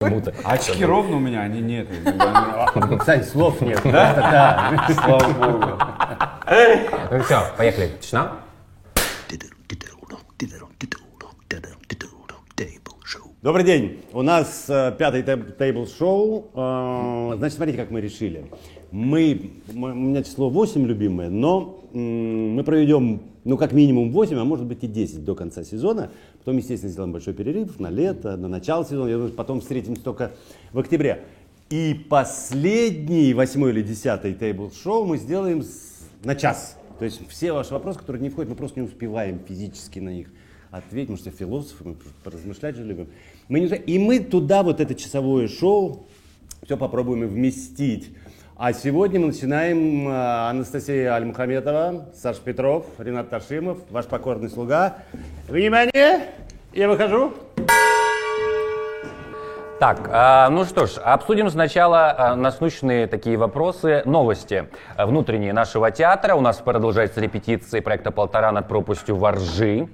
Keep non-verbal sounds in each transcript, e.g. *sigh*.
Будто. Очки ровно у меня, они нет. *laughs* Кстати, слов нет. Да? Да. Слава богу. Ну все, поехали. Тишина? Добрый день. У нас э, пятый тейбл-шоу. Э, значит, смотрите, как мы решили. Мы, у меня число 8 любимое, но мы проведем, ну, как минимум 8, а может быть и 10 до конца сезона. Потом, естественно, сделаем большой перерыв на лето, на начало сезона. Я думаю, потом встретимся только в октябре. И последний, восьмой или десятый тейбл-шоу мы сделаем с- на час. То есть все ваши вопросы, которые не входят, мы просто не успеваем физически на них ответить, может, все философы, мы поразмышлять же любим. Мы не И мы туда вот это часовое шоу все попробуем вместить. А сегодня мы начинаем э, Анастасия Альмухаметова, Саша Петров, Ренат Ташимов, ваш покорный слуга. Внимание! Я выхожу. Так, а, ну что ж, обсудим сначала а, насущные такие вопросы, новости внутренние нашего театра. У нас продолжается репетиции проекта «Полтора над пропастью воржи».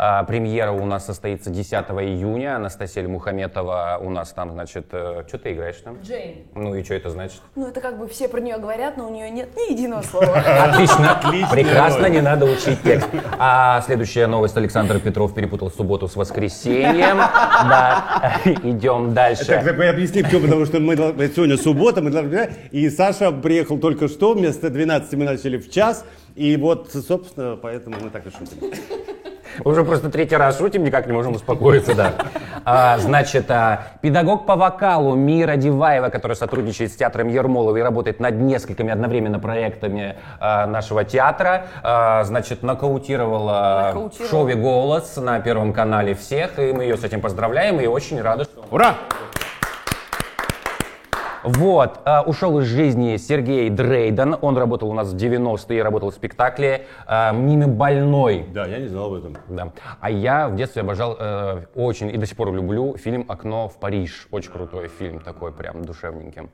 А, Премьера у нас состоится 10 июня. Анастасия Мухаметова у нас там, значит, что ты играешь там? Джейн. Ну и что это значит? Ну, это как бы все про нее говорят, но у нее нет ни единого слова. *laughs* Отлично, прекрасно, не надо учить текст. А следующая новость. Александр Петров перепутал субботу с воскресеньем. Да, *laughs* идем дальше. Так, так объясни, почему, потому что мы сегодня суббота, мы должны... И Саша приехал только что, вместо 12 мы начали в час. И вот, собственно, поэтому мы так и шутим. Уже просто третий раз шутим, никак не можем успокоиться, да. А, значит, а, педагог по вокалу Мира Диваева, которая сотрудничает с театром Ермолова и работает над несколькими одновременно проектами а, нашего театра, а, значит, нокаутировала в Нокаутировала. шоуе «Голос» на Первом канале всех, и мы ее с этим поздравляем, и очень рады, что... Ура! Вот, а, ушел из жизни Сергей Дрейден, он работал у нас в 90-е, работал в спектакле а, «Мимы больной», Да, я не знал об этом. Да. А я в детстве обожал э, очень и до сих пор люблю фильм «Окно в Париж». Очень крутой фильм, такой прям душевненький.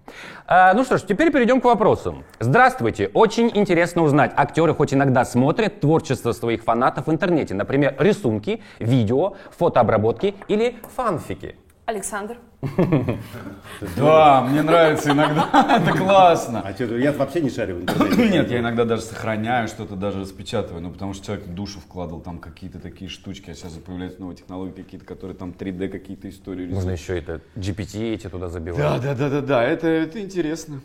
А, ну что ж, теперь перейдем к вопросу. Здравствуйте. Очень интересно узнать. Актеры хоть иногда смотрят творчество своих фанатов в интернете. Например, рисунки, видео, фотообработки или фанфики. Александр. *laughs* Да, мне нравится иногда. *laughs* Это классно. А что, я вообще не шарю в *laughs* интернете. Нет, я иногда даже сохраняю что-то, даже распечатываю, ну потому что человек душу вкладывал там какие-то такие штучки, а сейчас появляются новые технологии какие-то, которые там 3D какие-то истории Можно рисуют. еще это GPT эти туда забивать. Да, да, да, да, да, это, это интересно.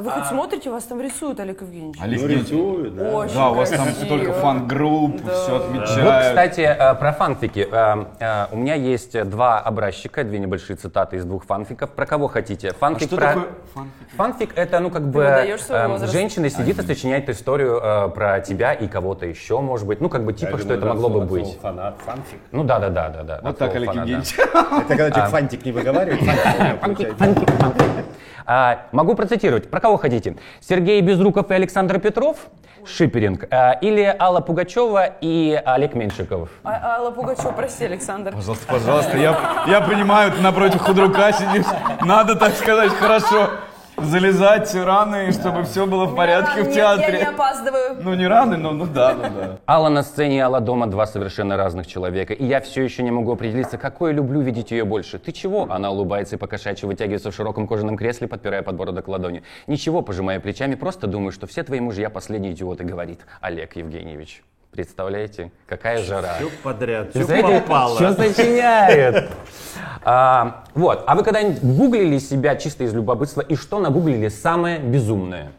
А вы хоть смотрите, вас там рисуют, Олег Евгеньевич? Олег Ну, Евгеньевич, рисую, да. Очень Да, у вас там красиво. столько фан-групп, все Вот, отмечают. кстати, э, про фанфики. Э, э, У меня есть два образчика, две небольшие цитаты из двух фанфиков. Про кого хотите? А Фанфик что про... такое фанфик? Это, ну, как бы, выдаешь свой возраст. женщина сидит и сочиняет историю э, про тебя и кого-то еще, может быть. Ну, как бы, типа, что это могло бы быть. Фанат, фанфик. Ну, да, да, да, да, да. Вот от так, Олег. Евгеньевич. *laughs* Это когда человек фантик не выговаривает, фантик, *laughs* получается. А, могу процитировать. Про кого хотите? Сергей Безруков и Александр Петров? Шиперинг. А, или Алла Пугачева и Олег Меньшиков? А, Алла Пугачева, прости, Александр. Пожалуйста, пожалуйста, я, я понимаю, ты напротив худрука сидишь, надо, так сказать, хорошо залезать раны, чтобы все было в порядке в Я не театре. опаздываю. Ну, не раны, но ну да, ну да. *laughs* Алла на сцене и Алла дома два совершенно разных человека. И я все еще не могу определиться, какое люблю видеть ее больше. Ты чего? Она улыбается и покошачьи вытягивается в широком кожаном кресле, подпирая подбородок ладони. Ничего, пожимая плечами, просто думаю, что все твои мужья последние идиоты, говорит Олег Евгеньевич. Представляете, какая жара. Все подряд, все Представляете, попало. Что сочиняет? А, вот. А вы когда-нибудь гуглили себя чисто из любопытства и что нагуглили самое безумное?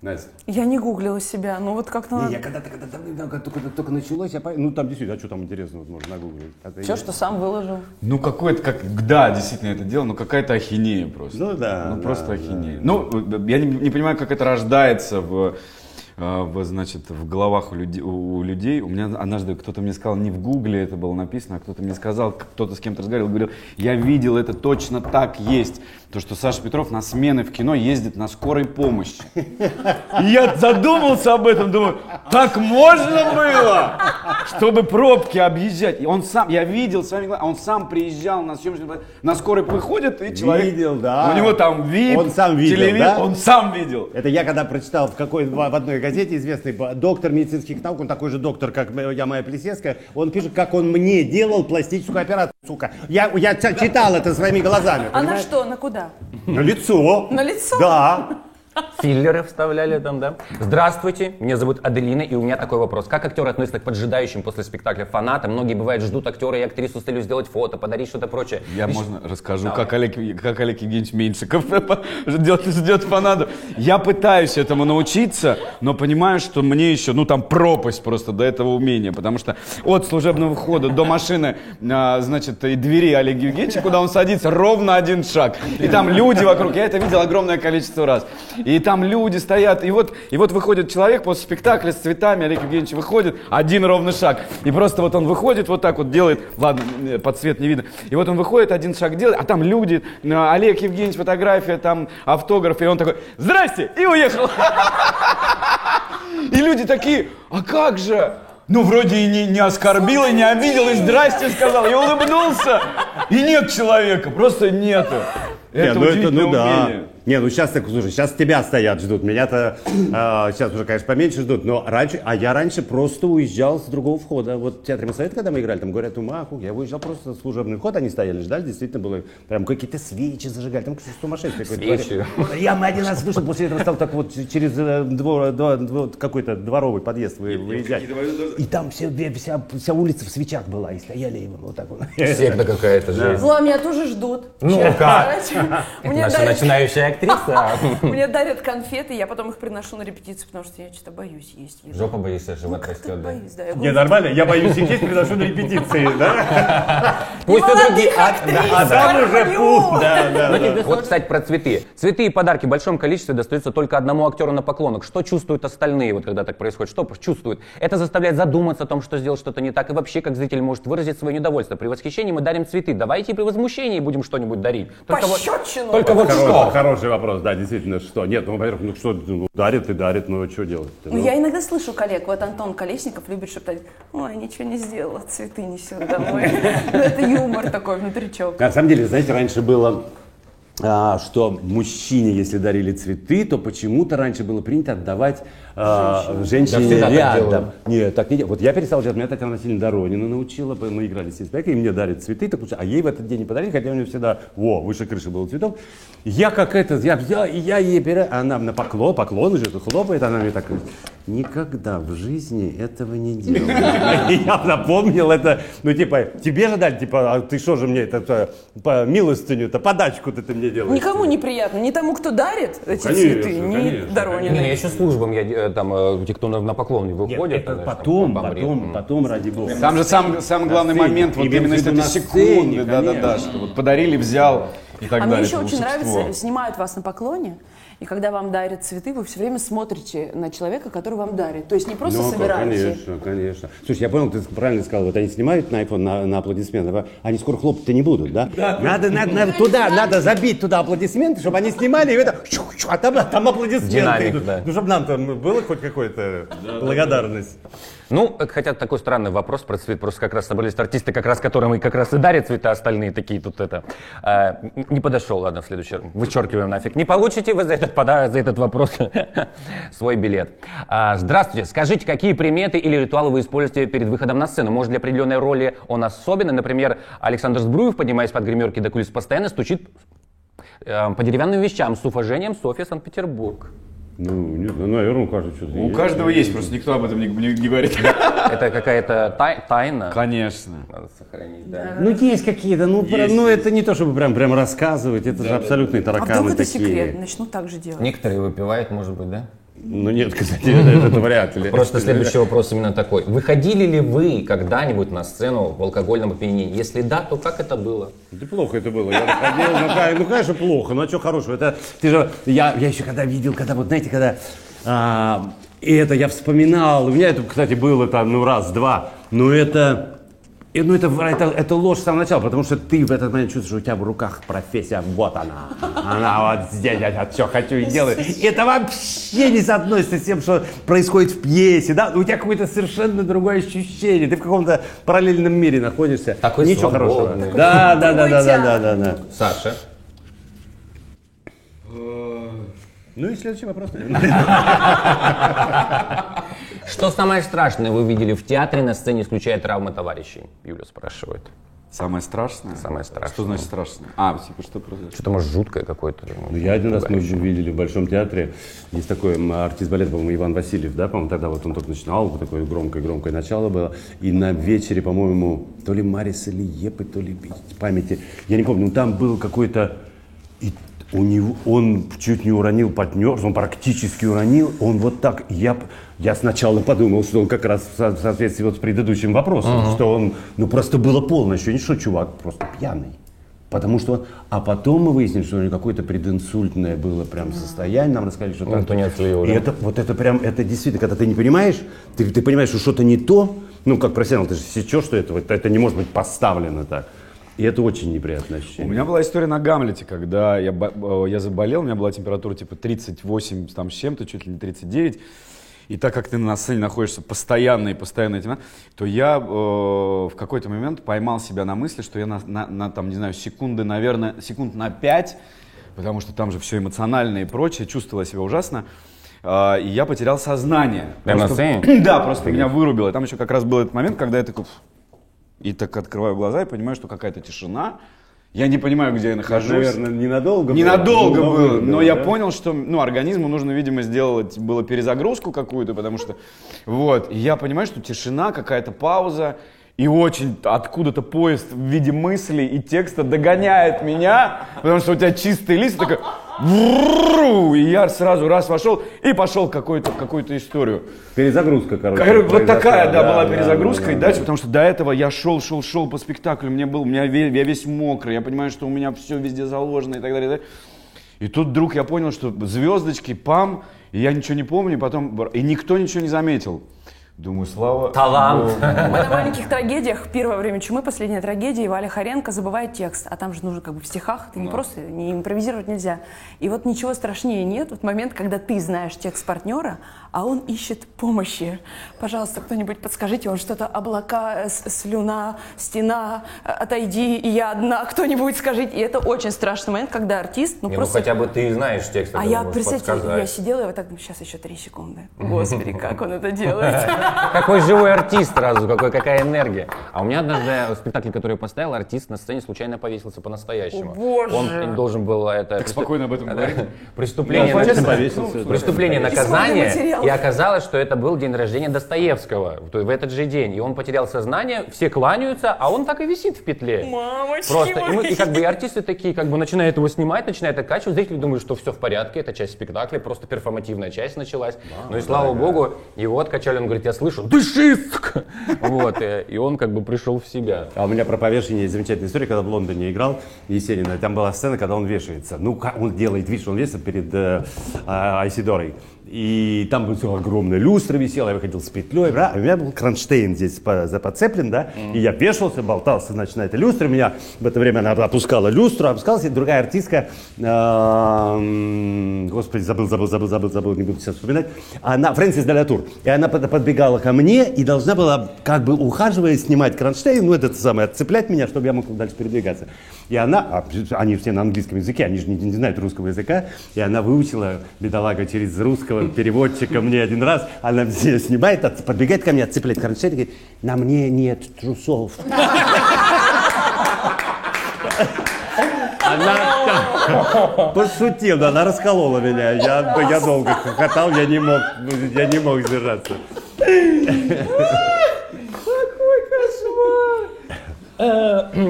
Настя. Я не гуглила себя, ну вот как Не, я когда-то, когда давно, только, только началось, я по- ну там действительно, а что там интересного можно нагуглить? Это Все, я- что сам выложил. Ну, какой-то, как, да, действительно это дело, но какая-то ахинея просто. Ну да, Ну, да, просто да. ахинея. Ну, я не, не понимаю, как это рождается в, э, в, значит, в головах у, люди- у людей. У меня однажды кто-то мне сказал, не в гугле это было написано, а кто-то мне сказал, кто-то с кем-то разговаривал, говорил, я видел, это точно так есть. То, что Саша Петров на смены в кино ездит на скорой помощи. И я задумался об этом, думаю, так можно было, чтобы пробки объезжать. И он сам, я видел своими глазами, он сам приезжал на съемочный на скорой выходит, и человек... Видел, да. У него там вид, Он сам видел, телевизор, да? он сам видел. Это я когда прочитал в какой в одной газете известный доктор медицинских наук, он такой же доктор, как я, моя Плесецкая, он пишет, как он мне делал пластическую операцию, сука. Я, я читал это своими глазами. А на понимаешь? что, на куда? На лицо. На лицо? Да. *laughs* Филлеры вставляли там, да? Здравствуйте, меня зовут Аделина, и у меня такой вопрос. Как актеры относятся к поджидающим после спектакля фанатам? Многие, бывает, ждут актера и актрису с целью сделать фото, подарить что-то прочее. Я, Ведь- можно, расскажу, Давай. как Олег, как Олег Евгеньевич Меньшиков *laughs* ждет, ждет фанатов. Я пытаюсь этому научиться, но понимаю, что мне еще, ну там пропасть просто до этого умения, потому что от служебного входа до машины, а, значит, и двери Олега Евгеньевича, куда он садится, ровно один шаг. И там люди вокруг, я это видел огромное количество раз. И там люди стоят, и вот, и вот выходит человек после спектакля с цветами, Олег Евгеньевич выходит, один ровный шаг. И просто вот он выходит вот так вот делает, ладно, э, под цвет не видно. И вот он выходит, один шаг делает, а там люди, э, Олег Евгеньевич, фотография, там автограф, и он такой, здрасте, и уехал. И люди такие, а как же? Ну, вроде и не, не оскорбил, и не обидел, и здрасте сказал, и улыбнулся. И нет человека, просто нету. Это Не, ну удивительное ну да. Не, ну сейчас так, слушай, сейчас тебя стоят, ждут. Меня-то а, сейчас уже, конечно, поменьше ждут, но раньше, а я раньше просто уезжал с другого входа. Вот в театре Моссовета, когда мы играли, там говорят, умаху, я выезжал просто в служебный вход, они стояли, ждали, действительно было, прям какие-то свечи зажигали, там какое-то Свечи. Я мы один раз вышел, после этого стал так вот через э, двор, двор- двор- какой-то дворовый подъезд вы- выезжать. И там все, вся, вся улица в свечах была, и стояли и вот так вот. Секта какая-то же. Зла, меня тоже ждут. Ну-ка. Мне Наша начинающая актриса. *laughs* мне *laughs* дарят конфеты, я потом их приношу на репетицию, потому что я что-то боюсь есть. Жопа боишься, живот Как-то растет, да? боюсь, да. Я Не, нормально, я боюсь их есть, приношу на репетиции, да? *laughs* Пусть молодых другие. А, там уже путь, да, да, да. Вот, кстати, про цветы. Цветы и подарки в большом количестве достаются только одному актеру на поклонок. Что чувствуют остальные, вот когда так происходит? Что чувствуют? Это заставляет задуматься о том, что сделал что-то не так. И вообще, как зритель может выразить свое недовольство. При восхищении мы дарим цветы. Давайте и при возмущении будем что-нибудь дарить. Только вот, Пощечину. только вот Хороший, что? хороший вопрос, да, действительно, что? Нет, ну, во-первых, ну что, ну, дарит и дарит, ну, что делать Ну, я иногда слышу коллег, вот Антон Колесников любит шептать, ой, ничего не сделала, цветы несет домой. *laughs* Ну, Это юмор такой внутричок. На самом деле, знаете, раньше было, что мужчине, если дарили цветы, то почему-то раньше было принято отдавать а, женщине Да так рядом. делают. Нет, так не делают. Вот я перестал делать, меня Татьяна Васильевна Доронина научила, мы играли с спектакль, и мне дарят цветы, так, лучше, а ей в этот день не подарили, хотя у нее всегда, во, выше крыши было цветов. Я как это, я взял, и я ей пере... она на поклон, поклон же, хлопает, она мне так, никогда в жизни этого не делала. И я запомнил это, ну типа, тебе же дали, типа, а ты что же мне это, э, по милостыню-то, подачку-то ты мне делаешь? Никому неприятно, ни тому, кто дарит эти Конечно, цветы, ни конечно, Не, ну, Доронина. я еще службам, я, э, там, э, те, кто на, на поклон не Нет, выходят. это там, потом, бомбарит. потом, потом, ради бога. Там же сам, самый главный момент, вот именно в если виду это на сцене, секунды, да-да-да, конечно. что вот подарили, взял и так А далее. мне еще очень волшебство. нравится, снимают вас на поклоне, и когда вам дарят цветы, вы все время смотрите на человека, который вам дарит. То есть не просто Ну, собираете. конечно, конечно. Слушай, я понял, ты правильно сказал, вот они снимают на iPhone на, на аплодисменты, а они скоро хлопать-то не будут, да? Надо, надо, надо туда, надо забить туда аплодисменты, чтобы они снимали, и это, щу, щу, а там, там аплодисменты Динамик, идут. да. Ну, чтобы нам там было хоть какая-то благодарность. Ну, хотя такой странный вопрос про цвет. Просто как раз собрались артисты, как раз которым и как раз и дарят цвета, остальные такие тут это. э, не подошел, ладно, в следующий раз. Вычеркиваем нафиг. Не получите вы за этот подарок, за этот вопрос *laughs* свой билет. А, здравствуйте. Скажите, какие приметы или ритуалы вы используете перед выходом на сцену? Может, для определенной роли он особенный? Например, Александр Сбруев, поднимаясь под гримерки до кулис, постоянно стучит э, по деревянным вещам с уважением Софья Санкт-Петербург. Ну, не знаю, наверное, у каждого что-то У каждого есть, просто никто об этом не, не- не говорит. Это какая-то тай- тайна. Конечно. Надо сохранить, да. Ну, есть какие-то, ну, про- ну это не то, чтобы прям, прям рассказывать, это же абсолютные А тараканы вдруг это такие. секрет? Начну так же делать. Некоторые выпивают, может быть, да? Ну нет, кстати, это, это вряд ли. Просто следующий вопрос именно такой. Выходили ли вы когда-нибудь на сцену в алкогольном опьянении? Если да, то как это было? Да плохо это было. Я выходил, ну, ну, конечно, плохо. Ну, а что хорошего? Это, ты же, я, я еще когда видел, когда, вот знаете, когда, а, и это я вспоминал, у меня это, кстати, было там, ну, раз-два, но это, и, ну, это, это, это ложь с самого начала, потому что ты в этот момент чувствуешь, что у тебя в руках профессия, вот она, она вот здесь, я все хочу и делаю. И это вообще не соотносится с тем, что происходит в пьесе, да? У тебя какое-то совершенно другое ощущение, ты в каком-то параллельном мире находишься. Такой Ничего хорошего. свободный. Да, да, да, да, да, театр. да, да, да. Саша? Ну и следующий вопрос. Что самое страшное вы видели в театре на сцене, исключая травмы товарищей? Юля спрашивает. Самое страшное? Самое страшное. Что значит страшное? А, типа, что произошло? Что-то, может, жуткое какое-то? Ну, я один раз мы видели в Большом театре, есть такой артист балета, по-моему, Иван Васильев, да, по-моему, тогда вот он только начинал, вот такое громкое-громкое начало было, и на вечере, по-моему, то ли Марис или Епы, то ли памяти, я не помню, ну там был какой-то, у него, он чуть не уронил партнер, он практически уронил, он вот так, я, я сначала подумал, что он как раз в со- в соответствии вот с предыдущим вопросом, что он, ну просто было полное ощущение, что чувак просто пьяный. Потому что, а потом мы выяснили, что у него какое-то прединсультное было прям состояние, нам рассказали, что то не отследил, И да? это, вот это прям, это действительно, когда ты не понимаешь, ты, ты понимаешь, что что-то не то, ну, как профессионал, ты же сечешь, что это, это не может быть поставлено так. И это очень неприятное У ощущение. меня была история на Гамлете, когда я, э, я заболел, у меня была температура типа 38 там, с чем-то, чуть ли не 39. И так как ты на сцене находишься постоянно и постоянно этим, то я э, в какой-то момент поймал себя на мысли, что я на, на- на, там, не знаю, секунды, наверное, секунд на 5, потому что там же все эмоционально и прочее, чувствовала себя ужасно. э, и я потерял сознание. Прямо на сцене? *clears throat* Да, просто меня вырубило. И там еще как раз был этот момент, когда я такой... И так открываю глаза и понимаю, что какая-то тишина. Я не понимаю, где я нахожусь. Наверное, ненадолго было. Ненадолго было, вырубило, но я да? понял, что ну, организму нужно, видимо, сделать было перезагрузку какую-то, потому что вот, и я понимаю, что тишина, какая-то пауза, и очень откуда-то поезд в виде мыслей и текста догоняет меня, потому что у тебя чистый лист, такой! И я сразу раз вошел и пошел какую-то какую-то историю. Перезагрузка, короче. Короче, вот такая, да, была да, перезагрузка да, и да, дальше, да. потому что до этого я шел, шел, шел по спектаклю, мне был, у меня ве- я весь мокрый, я понимаю, что у меня все везде заложено и так далее. И, так далее. И тут вдруг я понял, что звездочки, пам, и я ничего не помню, и потом, и никто ничего не заметил. Думаю, слава. Талант. Мы на маленьких трагедиях, первое время чумы, последняя трагедия, и Валя Харенко забывает текст. А там же нужно как бы в стихах, ты не просто, не импровизировать нельзя. И вот ничего страшнее нет, вот момент, когда ты знаешь текст партнера, а он ищет помощи. Пожалуйста, кто-нибудь подскажите, он что-то облака, э, с- слюна, стена, э, отойди, и я одна, кто-нибудь скажите. И это очень страшный момент, когда артист, ну Не, ну просто... хотя бы ты знаешь текст, А я, представьте, я подсказать. сидела и вот так, сейчас еще три секунды. Господи, как он это делает. *laughs* Какой живой артист сразу, какой, какая энергия. А у меня однажды в спектакле, который я поставил, артист на сцене случайно повесился по-настоящему. О, боже! Он должен был это... Так спокойно об этом говорить. Преступление, Да, случайно на- повесился, да. преступление наказание. И оказалось, что это был день рождения Достоевского в этот же день. И он потерял сознание, все кланяются, а он так и висит в петле. Мамочки Просто. И, мы- и как бы и артисты такие, как бы начинают его снимать, начинают окачивать. Зрители думают, что все в порядке, это часть спектакля, просто перформативная часть началась. ну и слава богу, его откачали, он говорит, я слышу, дышиск! Вот, э, и он как бы пришел в себя. А у меня про повешение замечательная история, когда в Лондоне играл Есенин. Там была сцена, когда он вешается. Ну, как он делает вид, что он весит перед э, а, Айсидорой. И там было все огромная люстра висела, я выходил с петлей, а у меня был кронштейн здесь по- подцеплен, да, и я вешался, болтался, значит, на этой люстре, меня в это время она опускала люстру, опускалась, и другая артистка, эм, господи, забыл, забыл, забыл, забыл, забыл, не буду сейчас вспоминать, она, Фрэнсис Делятур, и она под- подбегала ко мне и должна была, как бы ухаживая, снимать кронштейн, ну, этот самый, отцеплять меня, чтобы я мог дальше передвигаться. И она, а, они все на английском языке, они же не, не знают русского языка, и она выучила, бедолага, через русского переводчика мне один раз, она все снимает, подбегает ко мне, отцепляет кронштейн и говорит, на мне нет трусов. Она пошутила, она расколола меня. Я, я долго хохотал, я не мог, я не мог сдержаться.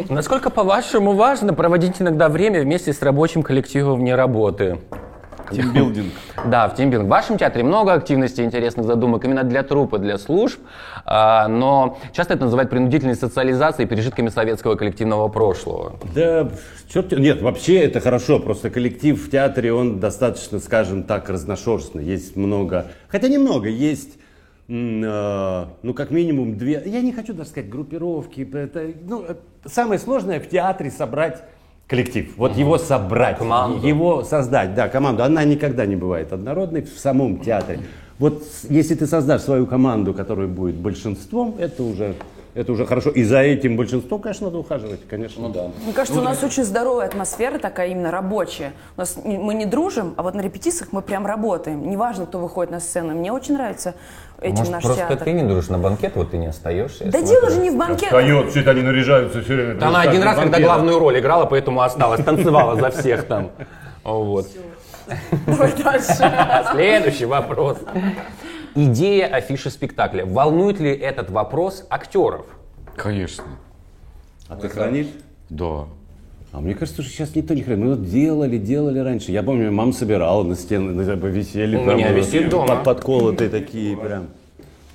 Насколько, по-вашему, важно проводить иногда время вместе с рабочим коллективом вне работы? Тимбилдинг. *laughs* Да, в тимбилдинг. В вашем театре много активностей, интересных задумок именно для трупа, для служб, а, но часто это называют принудительной социализацией, пережитками советского коллективного прошлого. Да, черт, нет, вообще это хорошо, просто коллектив в театре, он достаточно, скажем так, разношерстный, есть много, хотя немного, есть, э, ну, как минимум две, я не хочу даже сказать группировки, это, ну, э, самое сложное в театре собрать коллектив, вот его собрать, Команду. его создать, да, команду, она никогда не бывает однородной в самом театре. Вот если ты создашь свою команду, которая будет большинством, это уже Это уже хорошо. И за этим большинство, конечно, надо ухаживать, конечно. Ну да. Мне кажется, у нас очень здоровая атмосфера такая именно рабочая. У нас не- мы не дружим, а вот на репетициях мы прям работаем. Неважно, кто выходит на сцену. Мне очень нравится этим Может, наш просто театр. ты не дружишь на банкет, вот ты не остаешься. Да дело же не в банкете. Встает, все это они наряжаются все время. Да она один раз, когда главную роль играла, поэтому осталась, танцевала за всех там. Вот. Давай дальше. Следующий вопрос. Идея афиши спектакля. Волнует ли этот вопрос актеров? Конечно. А ты хранишь? Да. А мне кажется, что сейчас никто не хранит. Мы вот делали, делали раньше. Я помню, мама собирала на стены, на- висели. У меня висит дома. под- Подколотые такие прям.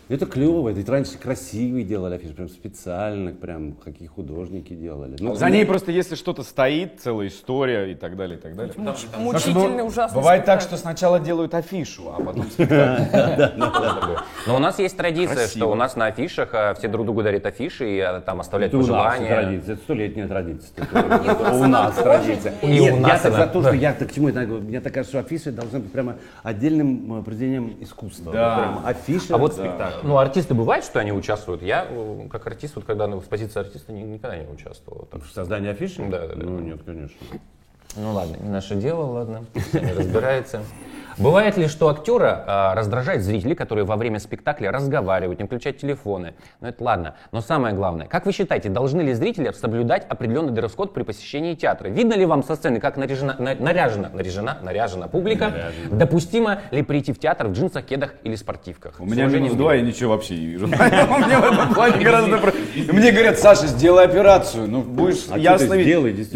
Это клево, это раньше красивые делали афиши, прям специально, прям какие художники делали. Ну, За ней просто, если что-то стоит, целая история и так далее, и так далее. Потому что Мучительный, быв- ужасный Бывает так, спектакль. что сначала делают афишу, а потом *laughs* спектакль. Но у нас есть традиция, что у нас на афишах а, все друг другу дарят афиши и а, там оставляют Это у нас пожелания. традиция, это столетняя традиция. Это У нас традиция. И Нет, у нас я так за то, что я так к чему это. Мне так кажется, что афиши должны быть прямо отдельным э, произведением искусства. Афиша. А вот спектакль. Ну, артисты бывает, что они участвуют? Я, э, как артист, вот когда ну, с позиции артиста ни- никогда не участвовал. Так В создании афиши? Да, да, да. Ну, нет, конечно. Ну ладно, не наше дело, ладно, разбираются. Бывает ли, что актера а, раздражает зрителей, которые во время спектакля разговаривают, не включают телефоны? Ну это ладно. Но самое главное, как вы считаете, должны ли зрители соблюдать определенный дресс-код при посещении театра? Видно ли вам со сцены, как наряжена, на- наряжена, наряжена, наряжена публика? Допустимо ли прийти в театр в джинсах, кедах или спортивках? У меня минус два, я ничего вообще не вижу. *laughs* Мне в этом плане гораздо... про- Мне говорят, Саша, сделай операцию. Ну, будешь А ясно видеть.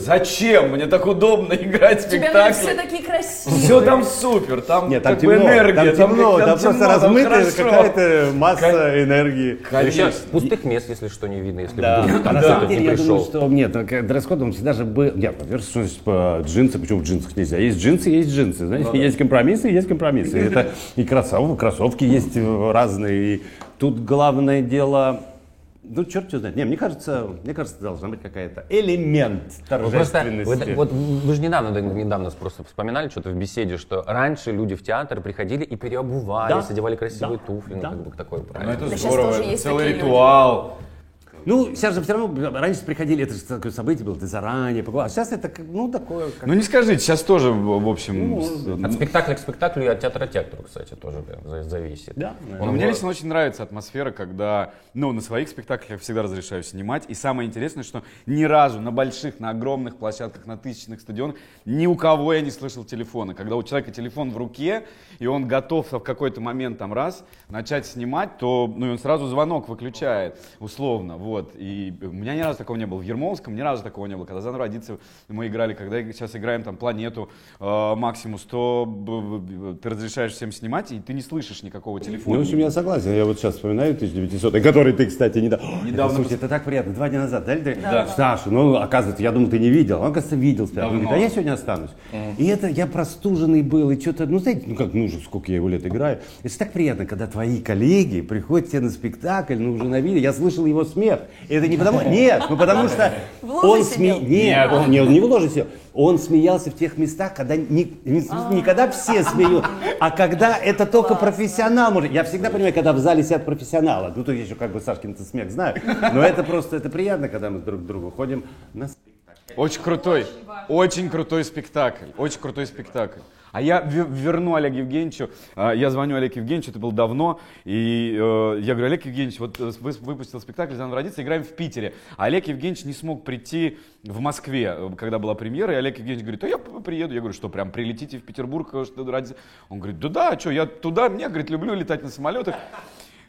Зачем? Мне так удобно *laughs* играть в У тебя блин, все спектакле. такие красивые. Все там супер, там Нет, там как бы темно, энергия. там темно, там просто темно, там размытая хорошо. какая-то масса энергии. Вообще, Конечно. пустых мест, если что, не видно, если Да. вдруг там А на самом деле, я думаю, что нет, ну, как дресс-код он всегда же был. Нет, во-первых, что значит по джинсы, почему в джинсах нельзя? Есть джинсы, есть джинсы. Знаете, есть компромиссы, есть компромиссы. Это и кроссовки, кроссовки есть э, разные. И тут главное дело. Ну, черт что знает. Не, мне кажется, мне кажется, должна быть какая-то элемент Вы просто, торжественности. вы, вот вы же недавно, да, недавно просто вспоминали что-то в беседе, что раньше люди в театр приходили и переобувались, Да. одевали красивые Да. туфли, ну, Да. как бы такое Ну, правильно. это Да здорово, это целый такие люди. Ну, сейчас же все равно, раньше приходили, это же такое событие было, ты заранее поговорил. А сейчас это, как, ну, такое, как Ну не скажите, сейчас тоже, в общем, с- От спектакля к спектаклю и от театра к театру, кстати, тоже прям за- зависит. Да, Он Но мне был- лично очень нравится атмосфера, когда, ну, на своих спектаклях я всегда разрешаю снимать. И самое интересное, что ни разу на больших, на огромных площадках, на тысячных стадионах ни у кого я не слышал телефона. Когда у человека телефон в руке, и он готов в какой-то момент там раз начать снимать, то, ну, и он сразу звонок выключает, условно, вот. И у меня ни разу такого не было. В Ермолском ни разу такого не было. Когда Заново родится, мы играли, когда сейчас играем там планету э, Максимус, то ты разрешаешь всем снимать, и ты не слышишь никакого телефона. Ну, в общем, я согласен. Я вот сейчас вспоминаю 1900, который ты, кстати, недавно... Недавно Слушайте, это так приятно. Два дня назад, дали ты? Саша, ну, оказывается, я думал, ты не видел. Он, оказывается, видел тебя. Он Давно. говорит, а я сегодня останусь. И это, я простуженный был, и что-то, ну, знаете, ну, как, ну, уже сколько я его лет играю. Это так приятно, когда твои коллеги приходят тебе на спектакль, ну, уже на видео. Я слышал его смех. И это не потому... Нет, ну, потому что он сме... Нет, он, не, он не в ложе сидел. Он смеялся в тех местах, когда не, не, не когда все смеют, а когда это только профессионал может. Я всегда понимаю, когда в зале сидят профессионалы. Ну, то я еще как бы Сашкин смех знаю. Но это просто, это приятно, когда мы друг к другу ходим на спектакль. Очень крутой, очень крутой спектакль, очень крутой спектакль. А я ве- верну Олегу Евгеньевичу, а, я звоню Олегу Евгеньевичу, это было давно, и э, я говорю, Олег Евгеньевич, вот э, вы выпустил спектакль «Заново родиться», играем в Питере. А Олег Евгеньевич не смог прийти в Москве, э, когда была премьера, и Олег Евгеньевич говорит, а я приеду. Я говорю, что, прям прилетите в Петербург, что родиться? Он говорит, да да, что, я туда, мне, говорит, люблю летать на самолетах.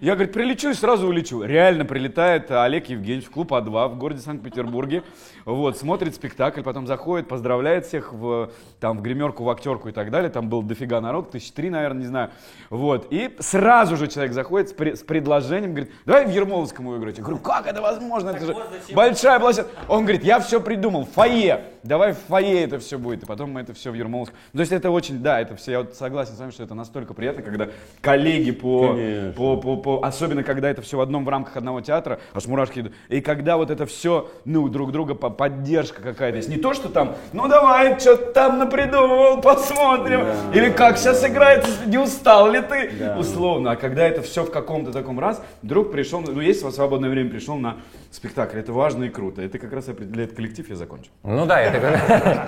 Я, говорит, прилечу и сразу улечу. Реально прилетает Олег Евгеньевич в клуб А2 в городе Санкт-Петербурге. Вот, смотрит спектакль, потом заходит, поздравляет всех в, там, в гримерку, в актерку и так далее. Там был дофига народ, тысяч три, наверное, не знаю. Вот, и сразу же человек заходит с, пре- с предложением, говорит, давай в Ермоловскому играть. Я говорю, как это возможно? Это же большая площадка. Он говорит, я все придумал, фойе. Давай в фойе это все будет. И потом мы это все в Ермоловском. То есть это очень, да, это все, я вот согласен с вами, что это настолько приятно, когда коллеги по, Конечно. по, по, по по, особенно когда это все в одном в рамках одного театра, аж мурашки идут. И когда вот это все, ну, друг друга по- поддержка какая-то есть. Не то, что там, ну давай, что там напридумывал, посмотрим. Или как сейчас играет, не устал ли ты? Условно. А когда это все в каком-то таком раз, вдруг пришел, ну, есть во свободное время, пришел на спектакль. Это важно и круто. Это как раз определяет коллектив, я закончу. Ну да, это,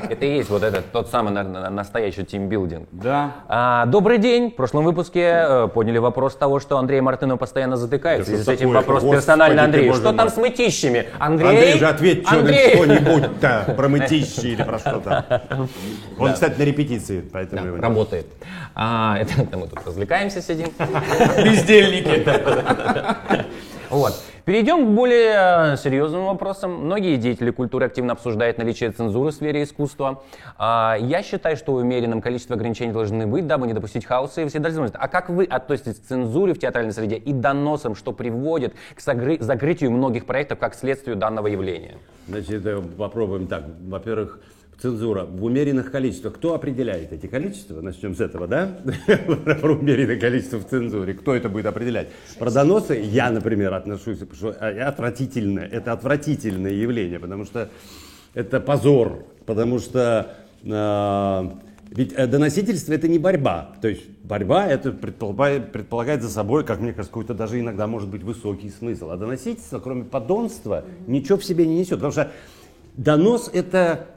это и есть вот этот тот самый наверное, настоящий тимбилдинг. Да. А, добрый день. В прошлом выпуске э, подняли вопрос того, что Андрей Мартынов постоянно затыкается. Да И что с этим такое? вопрос Господи персонально Андрею. Что там с мытищами? Андрей, Андрей же ответь Андрей! что-нибудь-то про мытищи или про что-то. Он, кстати, на репетиции, поэтому... его нет. Работает. А, это, это мы тут развлекаемся, сидим. Бездельники. Вот. Перейдем к более э, серьезным вопросам. Многие деятели культуры активно обсуждают наличие цензуры в сфере искусства. А, Я считаю, что умеренном количестве ограничений должны быть, дабы не допустить хаоса и вседозволенности. А как вы относитесь к цензуре в театральной среде и доносам, что приводит к закрытию многих проектов как следствию данного явления? Значит, э, попробуем так. Во-первых, цензура в умеренных количествах. Кто определяет эти количества? Начнем с этого, да? *laughs* Про умеренное количество в цензуре. Кто это будет определять? Про доносы я, например, отношусь, потому что э, отвратительно. Это отвратительное явление, потому что это позор, потому что э, ведь доносительство это не борьба. То есть борьба это предполагает, предполагает за собой, как мне кажется, какой-то даже иногда может быть высокий смысл. А доносительство, кроме подонства, ничего в себе не несет. Потому что донос это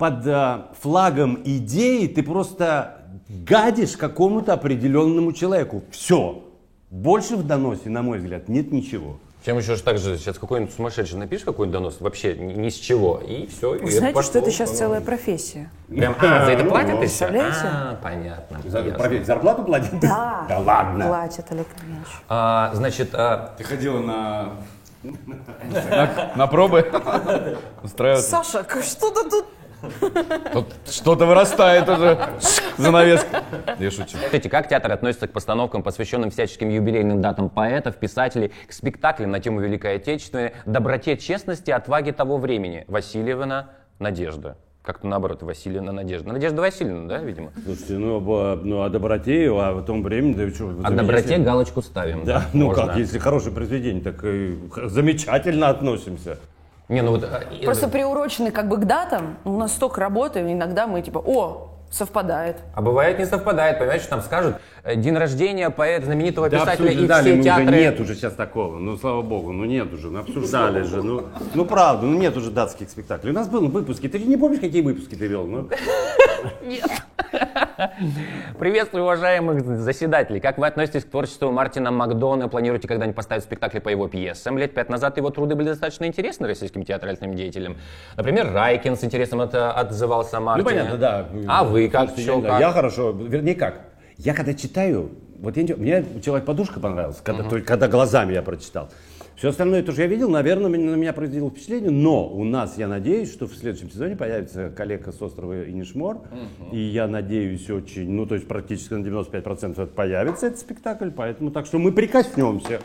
под э, флагом идеи ты просто гадишь какому-то определенному человеку. Все. Больше в доносе, на мой взгляд, нет ничего. Чем еще же так же, сейчас какой-нибудь сумасшедший напишет какой-нибудь донос, вообще ни, ни с чего, и все. Вы знаете, что это сейчас целая профессия? Прям, а, за это платят и все? А, понятно. За- зарплату платят? Да. *laughs* Да ладно. Платят, Олег Ильич. А, значит, а, Ты ходила на... *laughs* На, на пробы? *laughs* Устраиваться? Саша, что-то тут... Тут что-то вырастает уже. Занавеска. Я шучу. Скажите, как театр относится к постановкам, посвященным всяческим юбилейным датам поэтов, писателей, к спектаклям на тему Великой Отечественной, доброте, честности, отваге того времени? Васильевна, Надежда. Как-то наоборот, Васильевна, Надежда. Надежда Васильевна, да, видимо? Слушайте, ну, об, ну, о доброте, а в том времени, да и что, О доброте галочку ставим. Да, ну можно. как, если хорошее произведение, так и замечательно относимся. Не, ну вот... а, Просто приурочены как бы к датам. У нас столько работы, иногда мы типа, о, совпадает. А бывает не совпадает, понимаешь, что там скажут, э, день рождения поэта, знаменитого писателя, и все мы театры... уже, нет уже сейчас такого, ну слава богу, ну нет уже, ну обсуждали же, ну, ну правда, ну нет уже датских спектаклей. У нас был выпуски, ты не помнишь, какие выпуски ты вел? Ну, Приветствую, уважаемых заседателей. Как вы относитесь к творчеству Мартина Макдона? Планируете когда-нибудь поставить спектакли по его пьесам? Лет пять назад его труды были достаточно интересны российским театральным деятелям. Например, Райкин с интересом это отзывался о ну Мартине. понятно, да. А вы как? Знаю, как? я хорошо, вернее как, я когда читаю, вот я не- мне «Человек-подушка» понравился, когда, есть, когда глазами я прочитал. Все остальное тоже я видел, наверное, на меня произвело впечатление, но у нас, я надеюсь, что в следующем сезоне появится коллега с острова Инишмор, и я надеюсь очень, ну то есть практически на 95% это появится этот спектакль, поэтому так что мы прикоснемся.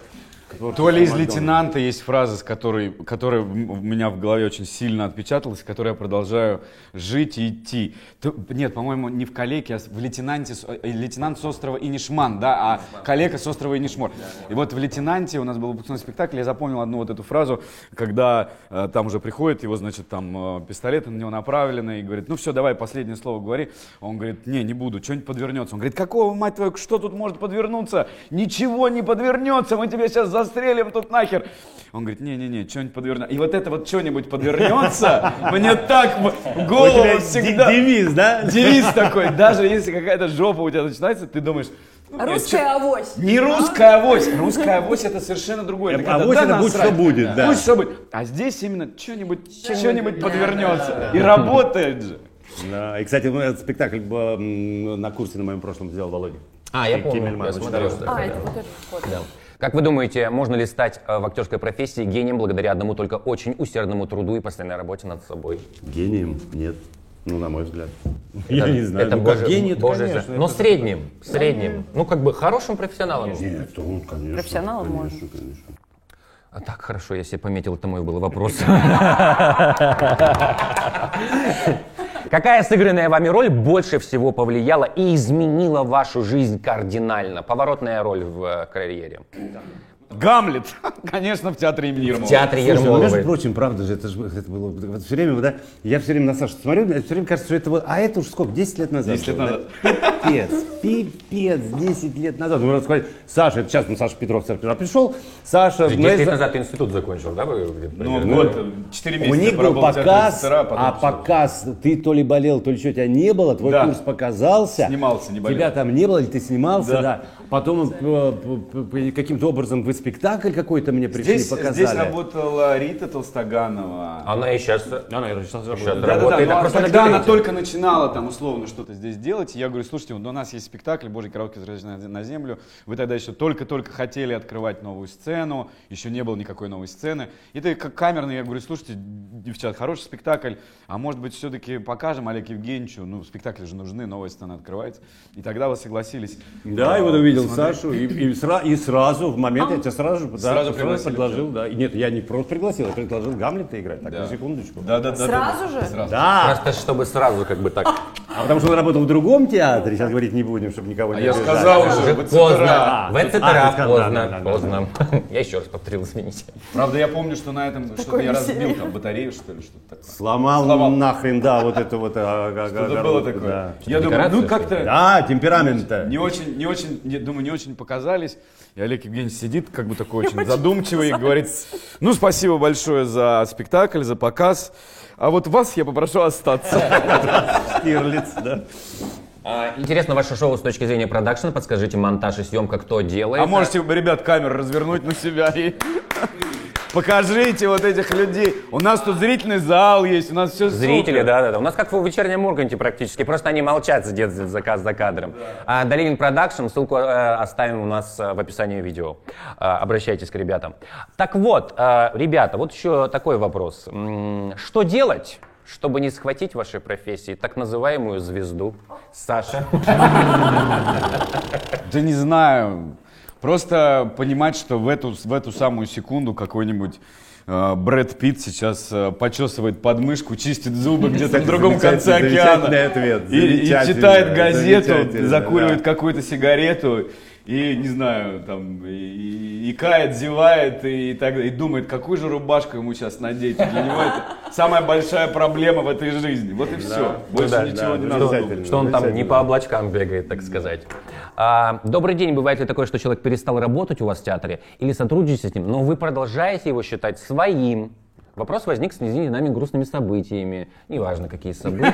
То ли из лейтенанта есть фраза, с которой, которая у меня в голове очень сильно отпечаталась, которой я продолжаю жить и идти. То- нет, по-моему, не в коллеге, а в лейтенанте, э, лейтенант с острова Инишман, да, а коллега с острова Инишмор. И вот в лейтенанте у нас был выпускной спектакль, я запомнил одну вот эту фразу, когда э, там уже приходит, его, значит, там э, пистолеты на него направлены, и говорит, ну все, давай последнее слово говори. Он говорит, не, не буду, что-нибудь подвернется. Он говорит, какого, мать твою, что тут может подвернуться? Ничего не подвернется, мы тебя сейчас застрелим тут нахер. Он говорит, не-не-не, что-нибудь подвернется. И вот это вот что-нибудь подвернется, мне так в голову всегда... девиз, да? Девиз такой, даже если какая-то жопа у тебя начинается, ты думаешь, ну, Русская авось. не русская авось. Русская авось это совершенно другое. Это когда авось да это будь что будет, да. Будь что будет. А здесь именно что-нибудь что-нибудь подвернется. И работает же. Да, и, кстати, ну, этот спектакль на курсе на моем прошлом сделал Володя. А, я помню, я смотрел. А, это вот этот вход. Как вы думаете, можно ли стать э, в актерской профессии гением благодаря одному только очень усердному труду и постоянной работе над собой? Гением? Нет. Ну, на мой взгляд. *laughs* Я не знаю. Это ну, божий- гений, это, божий конечно. Но это- средним, средним. Ну, как бы хорошим профессионалом. Нет, он, конечно. Профессионалом конечно, можно. конечно. А так, хорошо, я себе пометил, это мой был вопрос. *laughs* *laughs* Какая сыгранная вами роль больше всего повлияла и изменила вашу жизнь кардинально? Поворотная роль в э, карьере. Гамлет, *laughs* конечно, в театре имени В Ермолова. театре Слушай, ну, между Ермоловой. прочим, правда же, это же это было вот все время, да, я все время на Сашу смотрю, мне все время кажется, что это вот, а это уж сколько, 10 лет назад. 10 лет назад. да? Пипец, пипец, 10 лет назад. Мы сказали, Саша, это сейчас ну, Саша Петров церковь пришел, Саша, 10 ну, лет назад ты институт закончил, да? вы где-то Ну, год, 4 месяца у них был в театре показ, потом а всё. показ, ты то ли болел, то ли что, тебя не было, твой Да. курс показался. Снимался, не болел. Тебя там не было, или ты снимался, да. Да. Потом э, каким-то образом вы спектакль какой-то мне пришли, Здесь, показали. здесь работала Рита Толстоганова. Она и сейчас... Она, наверное, сейчас Сейчас работает. да. работает, ну, а а когда она только начинала там условно что-то здесь делать, я говорю, слушайте, вот у нас есть спектакль «Божий возвращается на, на землю». Вы тогда еще только-только хотели открывать новую сцену, еще не было никакой новой сцены. И ты как камерный, я говорю, слушайте, девчат, хороший спектакль, а может быть все-таки покажем Олег Евгеньевичу, ну спектакли же нужны, новая сцена открывается. И тогда вы согласились. Да, и вот увидел Сашу, и, и сра- и сразу, в момент, я тебя сразу, да, Сразу пригласили, предложил, да. И нет, я не просто пригласил, я предложил Гамлета играть, так, Да. на секундочку. Да, да, да. Сразу же? Сразу. Да, Просто чтобы сразу как бы так... *laughs* а потому что он работал в другом театре, сейчас говорить не будем, чтобы никого А не я обижать. сказал уже, в поздно. А, В а, ЦТРА ты сказал, поздно. да, да, да, Поздно. *laughs* Я еще раз повторил, извините. Правда, я помню, что на этом что-то я разбил там батарею, что ли, что-то такое. Сломал, Сломал. нахрен, да, вот это вот. а, а, Что-то было такое. да. Я думаю, Декорация, ну как-то... Да, темперамент-то. Не очень, не очень, не- думаю, не очень показались. И Олег Евгеньевич сидит, как бы такой очень задумчивый, и говорит, ну, спасибо большое за спектакль, за показ. А вот вас я попрошу остаться. *laughs* Штирлиц, да. А, Интересно ваше шоу с точки зрения продакшена. Подскажите, монтаж и съемка кто делает? А можете, ребят, камеру развернуть на себя и покажите вот этих людей. У нас тут зрительный зал есть, у нас все Зрители, да, да, да. У нас как в вечернем Урганте практически, просто они молчат, сидят за, за, за кадром. А, Долинин Production, ссылку э, оставим у нас э, в описании видео. А, обращайтесь к ребятам. Так вот, э, ребята, вот еще такой вопрос. Что делать, чтобы не схватить в вашей профессии так называемую звезду? Саша. Да не знаю. Просто понимать, что в эту, в эту самую секунду какой-нибудь э, Брэд Питт сейчас э, почесывает подмышку, чистит зубы где-то в другом конце океана. ответ, И, и читает газету, закуривает да. какую-то сигарету. И, не знаю, там, и, и- и кает, зевает, и, так, далее, и думает, какую же рубашку ему сейчас надеть. Для него это самая большая проблема в этой жизни. Вот и все. Больше да, ничего да, не да, надо думать. Что он там не по облачкам бегает, так сказать. А, добрый день. Бывает ли такое, что человек перестал работать у вас в театре или сотрудничаете с ним, но вы продолжаете его считать своим? Вопрос возник с нами грустными событиями. Неважно, какие события.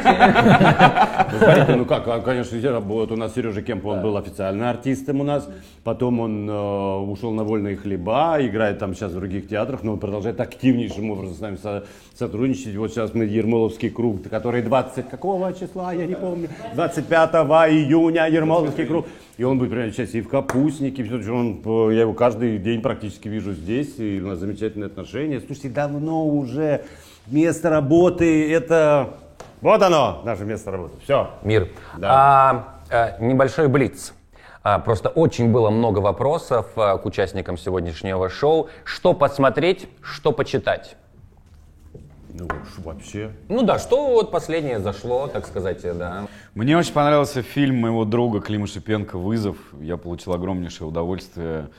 Ну, как, а, конечно, вот у нас Сережа Кемп, он был официальным артистом у нас, потом он э, ушел на вольные хлеба, играет там сейчас в других театрах, но он продолжает активнейшим образом с нами со- сотрудничать. Вот сейчас мы Ермоловский круг, который 20 какого числа, я не помню, 25 июня Ермоловский круг. И он будет принимать участие и в капустнике, и он, э, я его каждый день практически вижу здесь, и у нас замечательные отношения. Слушайте, давно уже место работы это вот оно, наше место работы. Все. Мир. Да. А, а, небольшой блиц. А, просто очень было много вопросов а, к участникам сегодняшнего шоу. Что посмотреть, что почитать? Ну вообще. Ну да, что вот последнее зашло, так сказать, да. Мне очень понравился фильм моего друга Клима Шипенко «Вызов». Я получил огромнейшее удовольствие.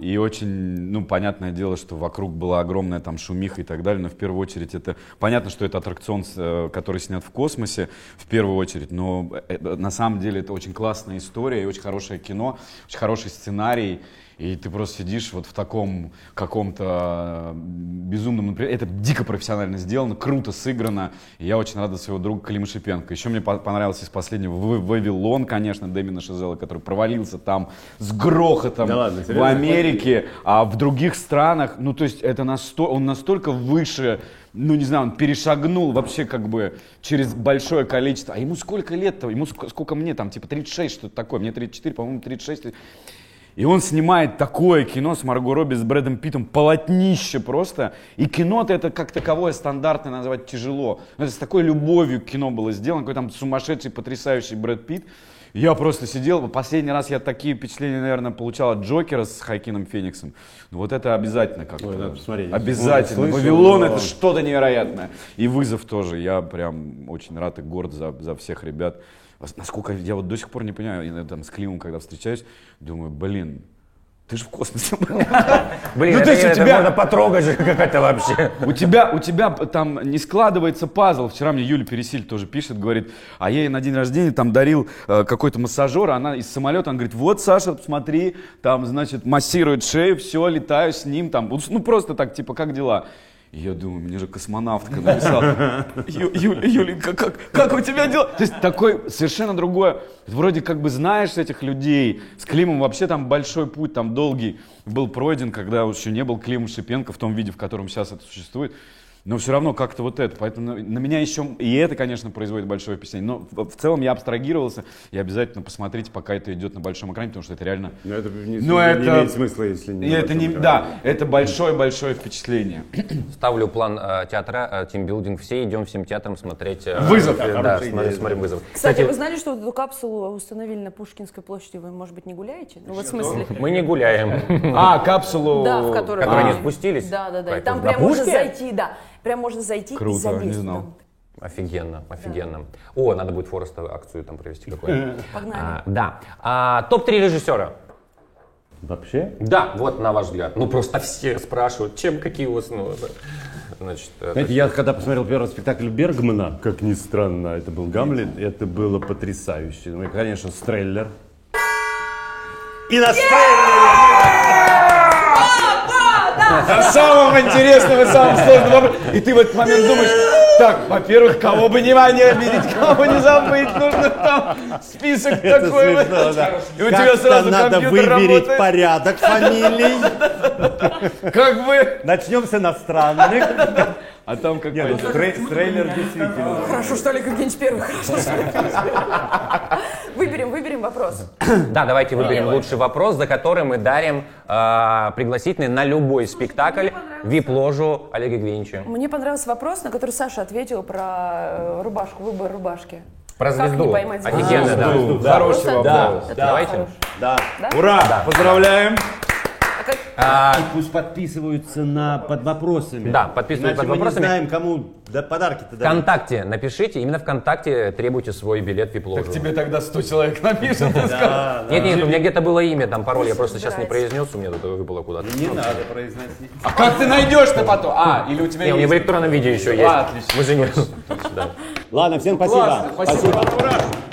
И очень, ну, понятное дело, что вокруг была огромная там шумиха и так далее, но в первую очередь это... Понятно, что это аттракцион, э, который снят в космосе, в первую очередь, но э, на самом деле это очень классная история и очень хорошее кино, очень хороший сценарий. И ты просто сидишь вот в таком каком-то безумном напря- Это дико профессионально сделано, круто сыграно. И я очень рад за своего друга Клима Шипенко. Еще мне по- понравился из последнего «В- «Вавилон», конечно, Дэмина Шазела, который провалился там с грохотом Да ладно, в? Америке, а в других странах, ну то есть это насто... он настолько выше, ну не знаю, он перешагнул вообще как бы через большое количество. А ему сколько лет-то? Ему ск- сколько мне там, типа 36, что-то такое. Мне 34, по-моему, 36 лет. И он снимает такое кино с Марго Робби, с Брэдом Питтом, полотнище просто. И кино-то это как таковое стандартное назвать тяжело. Но это с такой любовью кино было сделано, какой там сумасшедший, потрясающий Брэд Питт. Я просто сидел, последний раз я такие впечатления, наверное, получал от Джокера с Хайкином Фениксом. Ну, Вот это обязательно как-то. Ой, надо посмотреть. Обязательно. Слышал, Вавилон но- это что-то невероятное. И вызов тоже. Я прям очень рад и горд за, за всех ребят. Насколько я вот до сих пор не понимаю, я там с Климом, когда встречаюсь, думаю, блин, ты же в космосе. был». *laughs* Блин, Ну, это, то есть у это тебя- можно потрогать же, как это вообще. У тебя, у тебя там не складывается пазл. Вчера мне Юля Пересиль тоже пишет, говорит, а я ей на день рождения там дарил э, какой-то массажер, она из самолета, он говорит, вот, Саша, смотри, там, значит, массирует шею, все, летаю с ним, там, ну просто так, типа, как дела? Я думаю, мне же космонавтка написала, *laughs* «Ю- Юля, Юленька, как, как у тебя дела? То есть такой совершенно другое, вроде как бы знаешь этих людей, с Климом вообще там большой путь, там долгий был пройден, когда еще не был Клим Шипенко в том виде, в котором сейчас это существует. Но все равно как-то вот это. Поэтому на, на меня еще и это, конечно, производит большое впечатление. Но в, в целом я абстрагировался. И обязательно посмотрите, пока это идет на большом экране, потому что это реально... Но это не, Ну, не это- имеет смысла, если не это не, экране. да, это большое-большое впечатление. *clears throat* Ставлю план э, театра, э, тимбилдинг. Все идем всем театрам смотреть... э, Вызов. э, Да, смотри- смотрим вызов. Кстати, вы знали, что вот эту капсулу установили на Пушкинской площади? Вы, может быть, не гуляете? Ну, вот в смысле... *laughs* Мы не гуляем. *laughs* А, капсулу... Да, в которой... Которые А. не спустились? Да, да, да. И там на прям можно Пушке? зайти, да. Прям можно зайти Круто, и залезть. не знал. там. Офигенно, офигенно. О, надо будет Форестовую акцию там провести какую-нибудь. Погнали. А, Да. А, Топ-3 режиссера. Вообще? Да, вот на ваш взгляд. Ну просто все спрашивают, чем какие у вас, ну, это, значит, это- Знаете, я когда посмотрел первый спектакль Бергмана, как ни странно, это был Гамлет, это было потрясающе. Ну и, конечно, Стреллер. И на На самом интересном и самом сложном вопросе. И ты в этот момент думаешь, так, во-первых, кого бы внимание обидеть, кого бы не забыть, нужно там список Это такой. вот. смешно, да. И у тебя Как-то сразу надо компьютер выверить работает. порядок фамилий. *laughs* Как бы. Начнем с иностранных. А там как Нет, ну, пойдет. Стрей- Стреллер действительно. Хорошо, что Олег Евгеньевич первый. Хорошо, что. Выберем, выберем вопрос. Да, давайте выберем лучший вопрос, за который мы дарим э, пригласительный на любой спектакль вип-ложу Олега Гвинча. Мне понравился вопрос, на который Саша ответил про э, рубашку, выбор рубашки. Про Как звезду. не поймать звезду? Офигенно, да. Хороший вопрос. Давайте. Да? Ура! Поздравляем. А как- А, И пусть подписываются на, под вопросами. Да, подписывайтесь Иначе под мы вопросами. не знаем, кому да, подарки-то дать. ВКонтакте напишите, именно ВКонтакте требуйте свой билет вип-ложу. Тебе тогда 100 человек да. Нет, нет, у меня где-то было имя, там пароль, я просто сейчас не произнес, у меня тут выпало куда-то. Не надо произносить. А как ты найдешь-то потом? А, или у тебя Не, у меня в есть? электронном виде еще есть. Отлично. Мы же не... Ладно, всем спасибо. Спасибо.